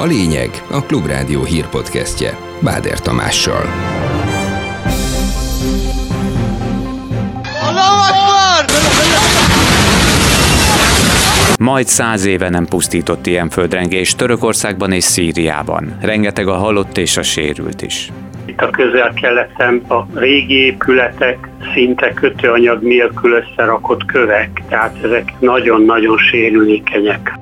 A lényeg a Klubrádió hírpodcastje Báder Tamással. Majd száz éve nem pusztított ilyen földrengés Törökországban és Szíriában. Rengeteg a halott és a sérült is. Itt a közel-keleten a régi épületek szinte kötőanyag nélkül összerakott kövek, tehát ezek nagyon-nagyon sérülékenyek.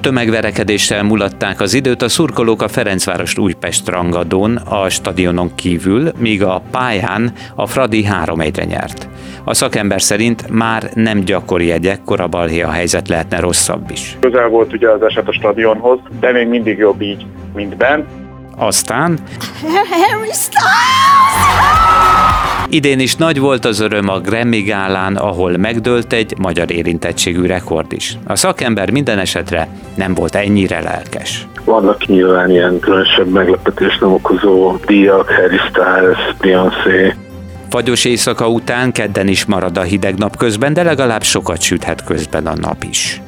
Tömegverekedéssel mulatták az időt a szurkolók a Ferencváros Újpest rangadón, a stadionon kívül, míg a pályán a Fradi 3-1-re nyert. A szakember szerint már nem gyakori egy ekkora a helyzet lehetne rosszabb is. Közel volt ugye az eset a stadionhoz, de még mindig jobb így, mint bent. Aztán... Idén is nagy volt az öröm a Grammy gálán, ahol megdőlt egy magyar érintettségű rekord is. A szakember minden esetre nem volt ennyire lelkes. Vannak nyilván ilyen különösebb meglepetés nem okozó díjak, Harry Styles, Beyoncé, Fagyos éjszaka után kedden is marad a hideg nap közben, de legalább sokat süthet közben a nap is.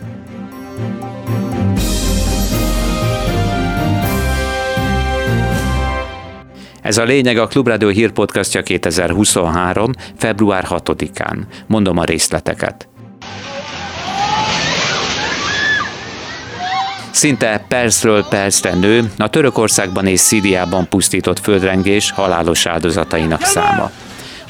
Ez a lényeg a Klubrádió hírpodcastja 2023. február 6-án. Mondom a részleteket. Szinte percről percre nő a Törökországban és Szíriában pusztított földrengés halálos áldozatainak száma.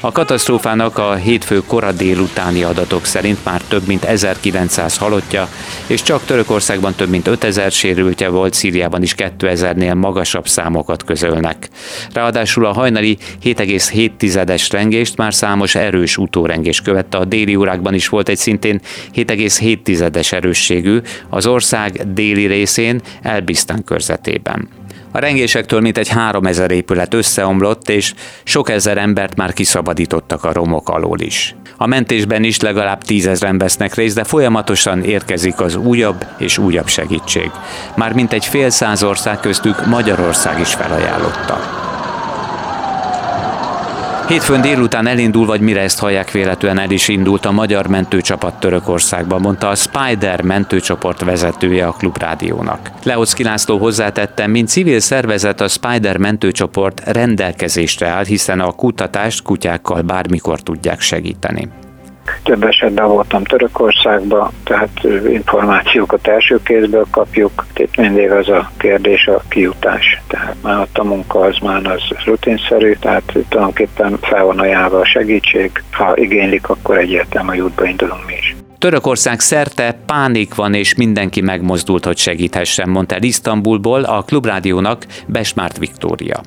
A katasztrófának a hétfő kora délutáni adatok szerint már több mint 1900 halottja, és csak Törökországban több mint 5000 sérültje volt, Szíriában is 2000-nél magasabb számokat közölnek. Ráadásul a hajnali 7,7-es rengést már számos erős utórengés követte, a déli órákban is volt egy szintén 7,7-es erősségű, az ország déli részén Elbisztán körzetében. A rengésektől mintegy 3000 épület összeomlott, és sok ezer embert már kiszabadítottak a romok alól is. A mentésben is legalább tízezren vesznek részt, de folyamatosan érkezik az újabb és újabb segítség. Már mintegy fél száz ország köztük Magyarország is felajánlotta. Hétfőn délután elindul, vagy mire ezt hallják véletlenül el is indult a magyar mentőcsapat Törökországban, mondta a Spider mentőcsoport vezetője a Klubrádiónak. Leocki László hozzátette, mint civil szervezet a Spider mentőcsoport rendelkezésre áll, hiszen a kutatást kutyákkal bármikor tudják segíteni. Több esetben voltam Törökországban, tehát információkat első kézből kapjuk. Itt mindig az a kérdés a kijutás. Tehát már ott a munka az már az rutinszerű, tehát tulajdonképpen fel van ajánlva a segítség. Ha igénylik, akkor egyértelműen a útba indulunk mi is. Törökország szerte pánik van, és mindenki megmozdult, hogy segíthessen, mondta el Isztambulból a Klubrádiónak Besmárt Viktória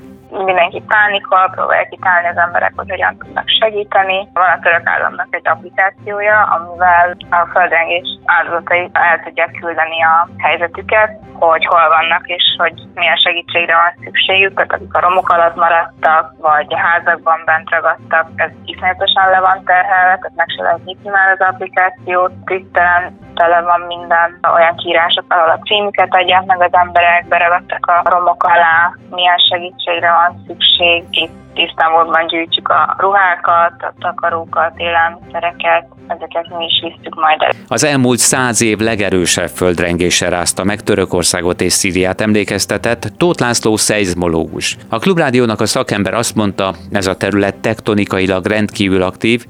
mindenki pánikol, próbálja kitálni az emberek, hogy hogyan tudnak segíteni. Van a török államnak egy applikációja, amivel a földrengés áldozatai el tudják küldeni a helyzetüket, hogy hol vannak és hogy milyen segítségre van szükségük, tehát akik a romok alatt maradtak, vagy a házakban bent ragadtak, ez iszonyatosan le van terhelve, tehát meg se lehet nyitni már az applikációt. Twitteren tele van minden olyan kiírások, ahol a címüket adják meg az emberek, beragadtak a romok alá, milyen segítségre van szükség. Itt Isztambulban gyűjtjük a ruhákat, a takarókat, élelmiszereket, ezeket mi is visszük majd el. Az elmúlt száz év legerősebb földrengése rázta meg Törökországot és Szíriát emlékeztetett Tóth László szeizmológus. A Klubrádiónak a szakember azt mondta, ez a terület tektonikailag rendkívül aktív,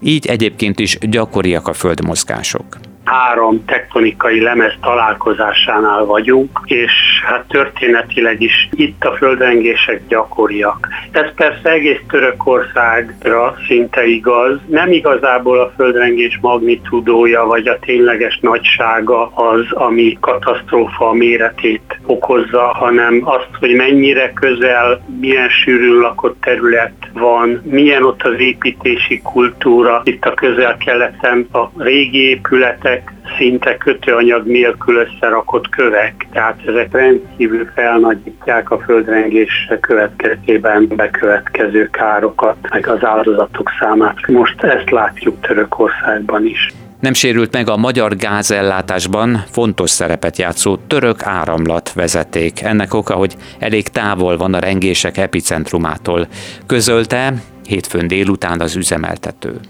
így egyébként is gyakoriak a földmozgások három tektonikai lemez találkozásánál vagyunk, és hát történetileg is itt a földrengések gyakoriak. Ez persze egész Törökországra szinte igaz. Nem igazából a földrengés magnitudója vagy a tényleges nagysága az, ami katasztrófa méretét okozza, hanem azt, hogy mennyire közel, milyen sűrűn lakott terület van, milyen ott az építési kultúra. Itt a közel-keleten a régi épületek, ezek szinte kötőanyag nélkül összerakott kövek, tehát ezek rendkívül felnagyítják a földrengés következtében bekövetkező károkat, meg az áldozatok számát. Most ezt látjuk Törökországban is. Nem sérült meg a magyar gázellátásban fontos szerepet játszó török áramlat vezeték. Ennek oka, hogy elég távol van a rengések epicentrumától. Közölte hétfőn délután az üzemeltető.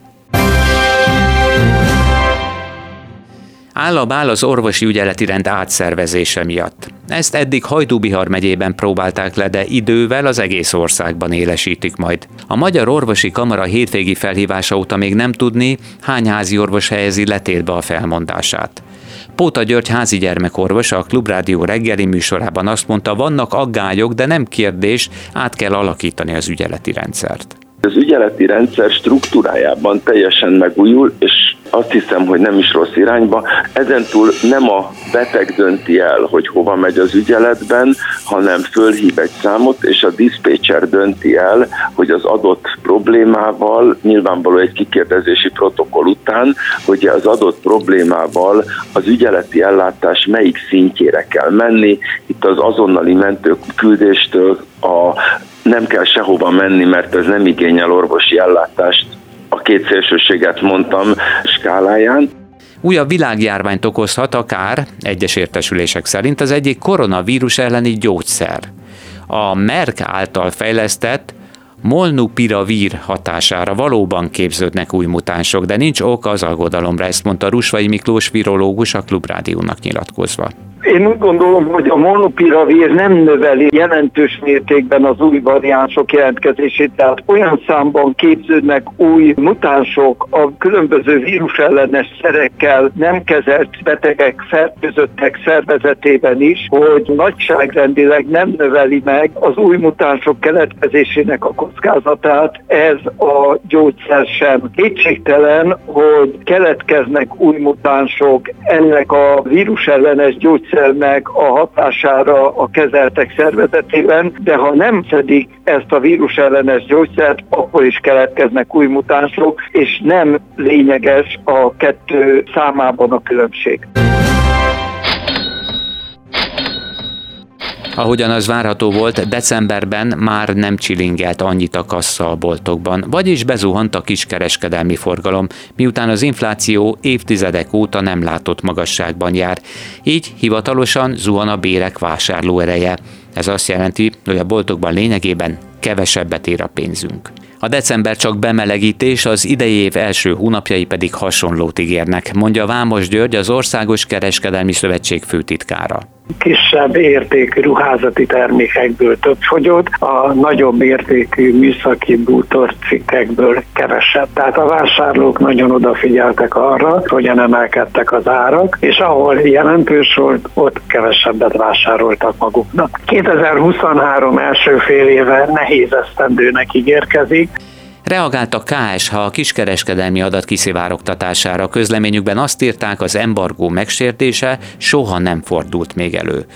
Áll a bál az orvosi ügyeleti rend átszervezése miatt. Ezt eddig Hajdú-Bihar megyében próbálták le, de idővel az egész országban élesítik majd. A Magyar Orvosi Kamara hétvégi felhívása óta még nem tudni, hány házi orvos helyezi letétbe a felmondását. Póta György házi gyermekorvos a Klubrádió reggeli műsorában azt mondta, vannak aggályok, de nem kérdés, át kell alakítani az ügyeleti rendszert. Az ügyeleti rendszer struktúrájában teljesen megújul, és azt hiszem, hogy nem is rossz irányba. Ezentúl nem a beteg dönti el, hogy hova megy az ügyeletben, hanem fölhív egy számot, és a diszpécser dönti el, hogy az adott problémával, nyilvánvaló egy kikérdezési protokoll után, hogy az adott problémával az ügyeleti ellátás melyik szintjére kell menni. Itt az azonnali mentőküldéstől a nem kell sehova menni, mert ez nem igényel orvosi ellátást. A két szélsőséget mondtam skáláján. Újabb világjárványt okozhat akár, egyes értesülések szerint, az egyik koronavírus elleni gyógyszer. A Merck által fejlesztett molnupiravir hatására valóban képződnek új mutánsok, de nincs ok az aggodalomra, ezt mondta Rusvai Miklós virológus a Klubrádiónak nyilatkozva. Én úgy gondolom, hogy a monopiravir nem növeli jelentős mértékben az új variánsok jelentkezését, tehát olyan számban képződnek új mutánsok a különböző vírusellenes szerekkel nem kezelt betegek fertőzöttek szervezetében is, hogy nagyságrendileg nem növeli meg az új mutánsok keletkezésének a kockázatát, ez a gyógyszer sem. Kétségtelen, hogy keletkeznek új mutánsok ennek a vírusellenes gyógyszer gyógyszernek a hatására a kezeltek szervezetében, de ha nem szedik ezt a vírusellenes gyógyszert, akkor is keletkeznek új mutánsok, és nem lényeges a kettő számában a különbség. Ahogyan az várható volt, decemberben már nem csilingelt annyit a kassa a boltokban, vagyis bezuhant a kiskereskedelmi forgalom, miután az infláció évtizedek óta nem látott magasságban jár. Így hivatalosan zuhan a bérek vásárlóereje. Ez azt jelenti, hogy a boltokban lényegében kevesebbet ér a pénzünk. A december csak bemelegítés, az idei év első hónapjai pedig hasonlót ígérnek, mondja Vámos György, az Országos Kereskedelmi Szövetség főtitkára kisebb értékű ruházati termékekből több fogyott, a nagyobb értékű műszaki bútor cikkekből kevesebb. Tehát a vásárlók nagyon odafigyeltek arra, hogyan emelkedtek az árak, és ahol jelentős volt, ott kevesebbet vásároltak maguknak. 2023 első fél éve nehéz esztendőnek ígérkezik, Reagált a KSH a kiskereskedelmi adat kiszivárogtatására. Közleményükben azt írták, az embargó megsértése soha nem fordult még elő.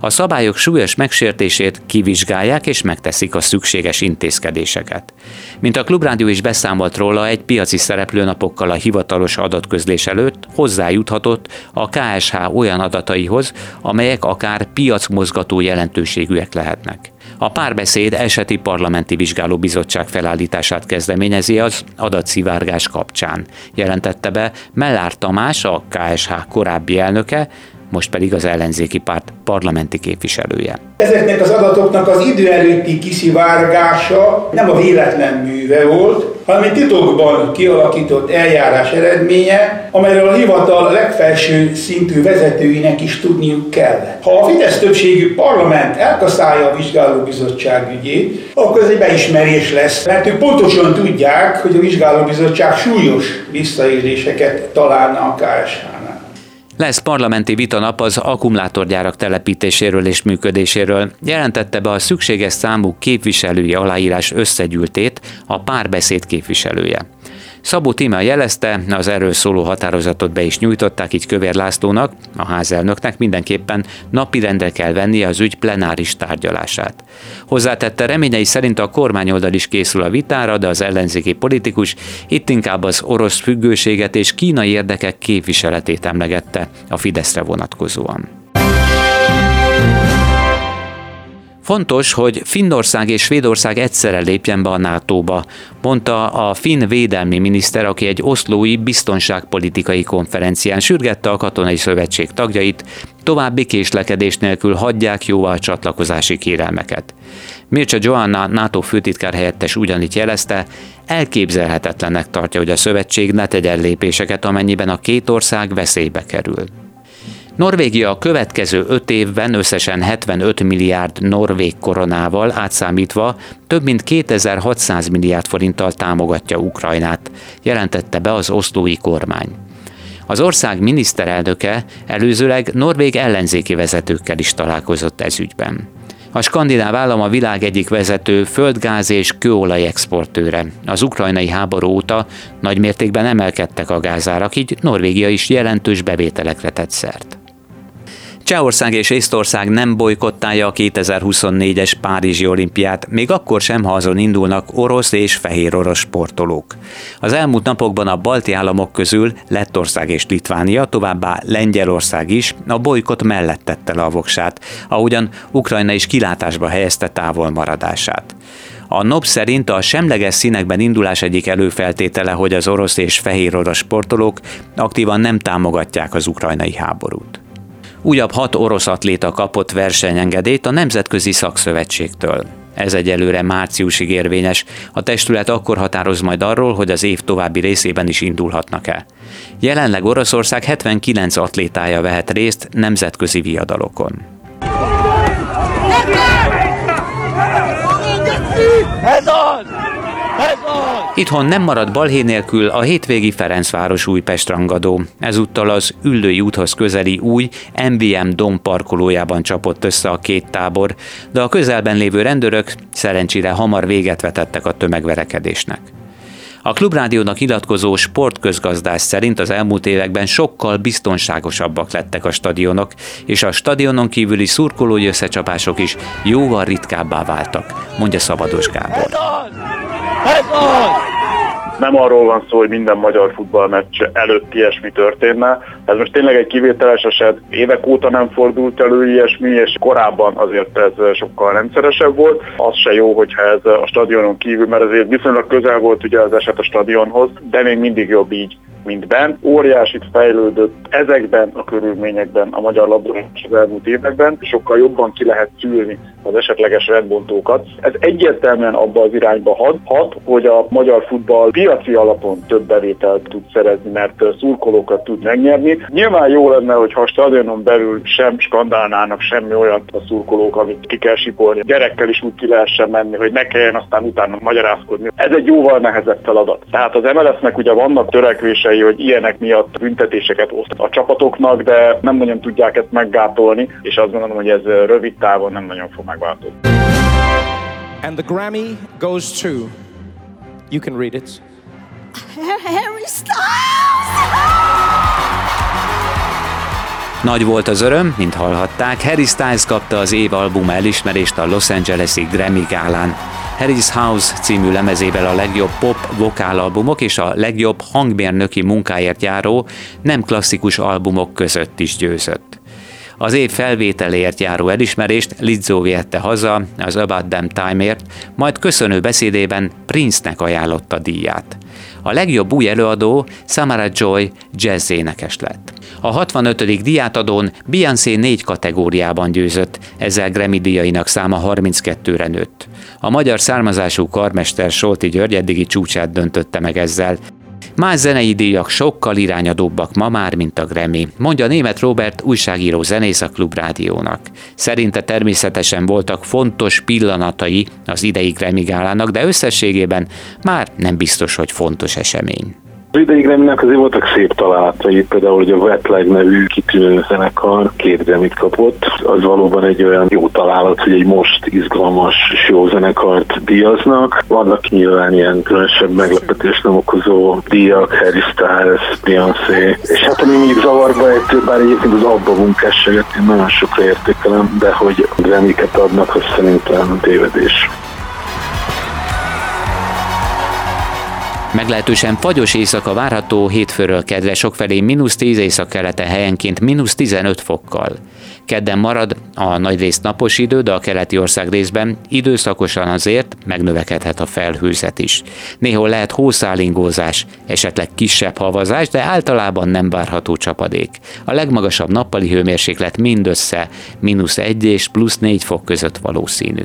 A szabályok súlyos megsértését kivizsgálják és megteszik a szükséges intézkedéseket. Mint a Klubrádió is beszámolt róla, egy piaci szereplő napokkal a hivatalos adatközlés előtt hozzájuthatott a KSH olyan adataihoz, amelyek akár piacmozgató jelentőségűek lehetnek. A párbeszéd eseti parlamenti vizsgálóbizottság felállítását kezdeményezi az adatszivárgás kapcsán, jelentette be Mellár Tamás, a KSH korábbi elnöke, most pedig az ellenzéki párt parlamenti képviselője. Ezeknek az adatoknak az idő előtti kiszivárgása nem a véletlen műve volt, hanem egy titokban kialakított eljárás eredménye, amelyről a hivatal legfelső szintű vezetőinek is tudniuk kell. Ha a Fidesz többségű parlament elkaszálja a vizsgálóbizottság ügyét, akkor ez egy beismerés lesz, mert ők pontosan tudják, hogy a vizsgálóbizottság súlyos visszaéléseket találna a KSH. Lesz parlamenti vitanap az akkumulátorgyárak telepítéséről és működéséről. Jelentette be a szükséges számú képviselői aláírás összegyűltét a párbeszéd képviselője. Szabó Tímea jelezte, az erről szóló határozatot be is nyújtották, így Kövér Lászlónak, a házelnöknek mindenképpen napirendre kell vennie az ügy plenáris tárgyalását. Hozzátette reményei szerint a kormányoldal is készül a vitára, de az ellenzéki politikus itt inkább az orosz függőséget és kínai érdekek képviseletét emlegette a Fideszre vonatkozóan. Fontos, hogy Finnország és Svédország egyszerre lépjen be a NATO-ba, mondta a finn védelmi miniszter, aki egy oszlói biztonságpolitikai konferencián sürgette a katonai szövetség tagjait, további késlekedés nélkül hagyják jóvá a csatlakozási kérelmeket. Mircea Joanna NATO főtitkár helyettes ugyanitt jelezte, elképzelhetetlennek tartja, hogy a szövetség ne tegyen lépéseket, amennyiben a két ország veszélybe kerül. Norvégia a következő öt évben összesen 75 milliárd norvég koronával átszámítva több mint 2600 milliárd forinttal támogatja Ukrajnát, jelentette be az oszlói kormány. Az ország miniszterelnöke előzőleg norvég ellenzéki vezetőkkel is találkozott ez ügyben. A skandináv állam a világ egyik vezető földgáz és kőolaj exportőre. Az ukrajnai háború óta nagymértékben emelkedtek a gázárak, így Norvégia is jelentős bevételekre tett szert. Csehország és Észtország nem bolykottálja a 2024-es Párizsi olimpiát, még akkor sem, ha azon indulnak orosz és fehér orosz sportolók. Az elmúlt napokban a balti államok közül Lettország és Litvánia, továbbá Lengyelország is a bolykot mellett tette le a voksát, ahogyan Ukrajna is kilátásba helyezte távol maradását. A NOP szerint a semleges színekben indulás egyik előfeltétele, hogy az orosz és fehér orosz sportolók aktívan nem támogatják az ukrajnai háborút. Újabb hat orosz atléta kapott versenyengedélyt a Nemzetközi Szakszövetségtől. Ez egyelőre márciusig érvényes, a testület akkor határoz majd arról, hogy az év további részében is indulhatnak-e. Jelenleg Oroszország 79 atlétája vehet részt nemzetközi viadalokon. Ez az! Itthon nem marad balhé nélkül a hétvégi Ferencváros Újpest rangadó. Ezúttal az Üllői úthoz közeli új MVM Dom parkolójában csapott össze a két tábor, de a közelben lévő rendőrök szerencsére hamar véget vetettek a tömegverekedésnek. A Klubrádiónak iratkozó sportközgazdás szerint az elmúlt években sokkal biztonságosabbak lettek a stadionok, és a stadionon kívüli szurkolói összecsapások is jóval ritkábbá váltak, mondja Szabados Gábor. Ez az! Ez az! Nem arról van szó, hogy minden magyar futballmeccs előtt ilyesmi történne. Ez most tényleg egy kivételes eset, évek óta nem fordult elő ilyesmi, és korábban azért ez sokkal rendszeresebb volt. Az se jó, hogyha ez a stadionon kívül, mert azért viszonylag közel volt ugye az eset a stadionhoz, de még mindig jobb így mint bent. Óriásit fejlődött ezekben a körülményekben a magyar labdarúgás az elmúlt években, sokkal jobban ki lehet szülni az esetleges rendbontókat. Ez egyértelműen abba az irányba hat, hat, hogy a magyar futball piaci alapon több bevételt tud szerezni, mert szurkolókat tud megnyerni. Nyilván jó lenne, hogyha a stadionon belül sem skandálnának semmi olyat a szurkolók, amit ki kell sipolni. Gyerekkel is úgy ki lehessen menni, hogy ne kelljen aztán utána magyarázkodni. Ez egy jóval nehezebb feladat. Tehát az MLS-nek ugye vannak törekvései, hogy ilyenek miatt büntetéseket oszt a csapatoknak, de nem nagyon tudják ezt meggátolni, és azt gondolom, hogy ez rövid távon nem nagyon fog megváltozni. And the Grammy goes to, you can read it, Harry Styles! Nagy volt az öröm, mint hallhatták, Harry Styles kapta az év album elismerést a Los Angeles-i Grammy gálán. Harry's House című lemezével a legjobb pop vokálalbumok és a legjobb hangmérnöki munkáért járó nem klasszikus albumok között is győzött. Az év felvételéért járó elismerést Lizzo viette haza az About Them Time-ért, majd köszönő beszédében Prince-nek ajánlotta díját. A legjobb új előadó Samara Joy jazz énekes lett. A 65. diátadón Beyoncé négy kategóriában győzött, ezzel Grammy díjainak száma 32-re nőtt. A magyar származású karmester Solti György eddigi csúcsát döntötte meg ezzel, Más zenei díjak sokkal irányadóbbak ma már, mint a Grammy, mondja német Robert újságíró zenész a Klubrádiónak. Szerinte természetesen voltak fontos pillanatai az idei Grammy gálának, de összességében már nem biztos, hogy fontos esemény. Az ideig Remnek azért voltak szép találatai, például, hogy a Wetlag nevű kitűnő zenekar két Grammy kapott. Az valóban egy olyan jó találat, hogy egy most izgalmas és jó zenekart díjaznak. Vannak nyilván ilyen különösebb meglepetés nem okozó díjak, Harry Styles, Beyoncé. És hát ami még zavarba ejtő, bár egyébként az abba munkásságet én nagyon sokra értékelem, de hogy Grammy-ket adnak, az szerintem tévedés. Meglehetősen fagyos éjszaka várható hétfőről kedre sokfelé mínusz 10 északkelete helyenként mínusz 15 fokkal. Kedden marad a nagyrészt napos idő, de a keleti ország részben időszakosan azért megnövekedhet a felhőzet is. Néhol lehet hószálingózás, esetleg kisebb havazás, de általában nem várható csapadék. A legmagasabb nappali hőmérséklet mindössze mínusz 1 és plusz 4 fok között valószínű.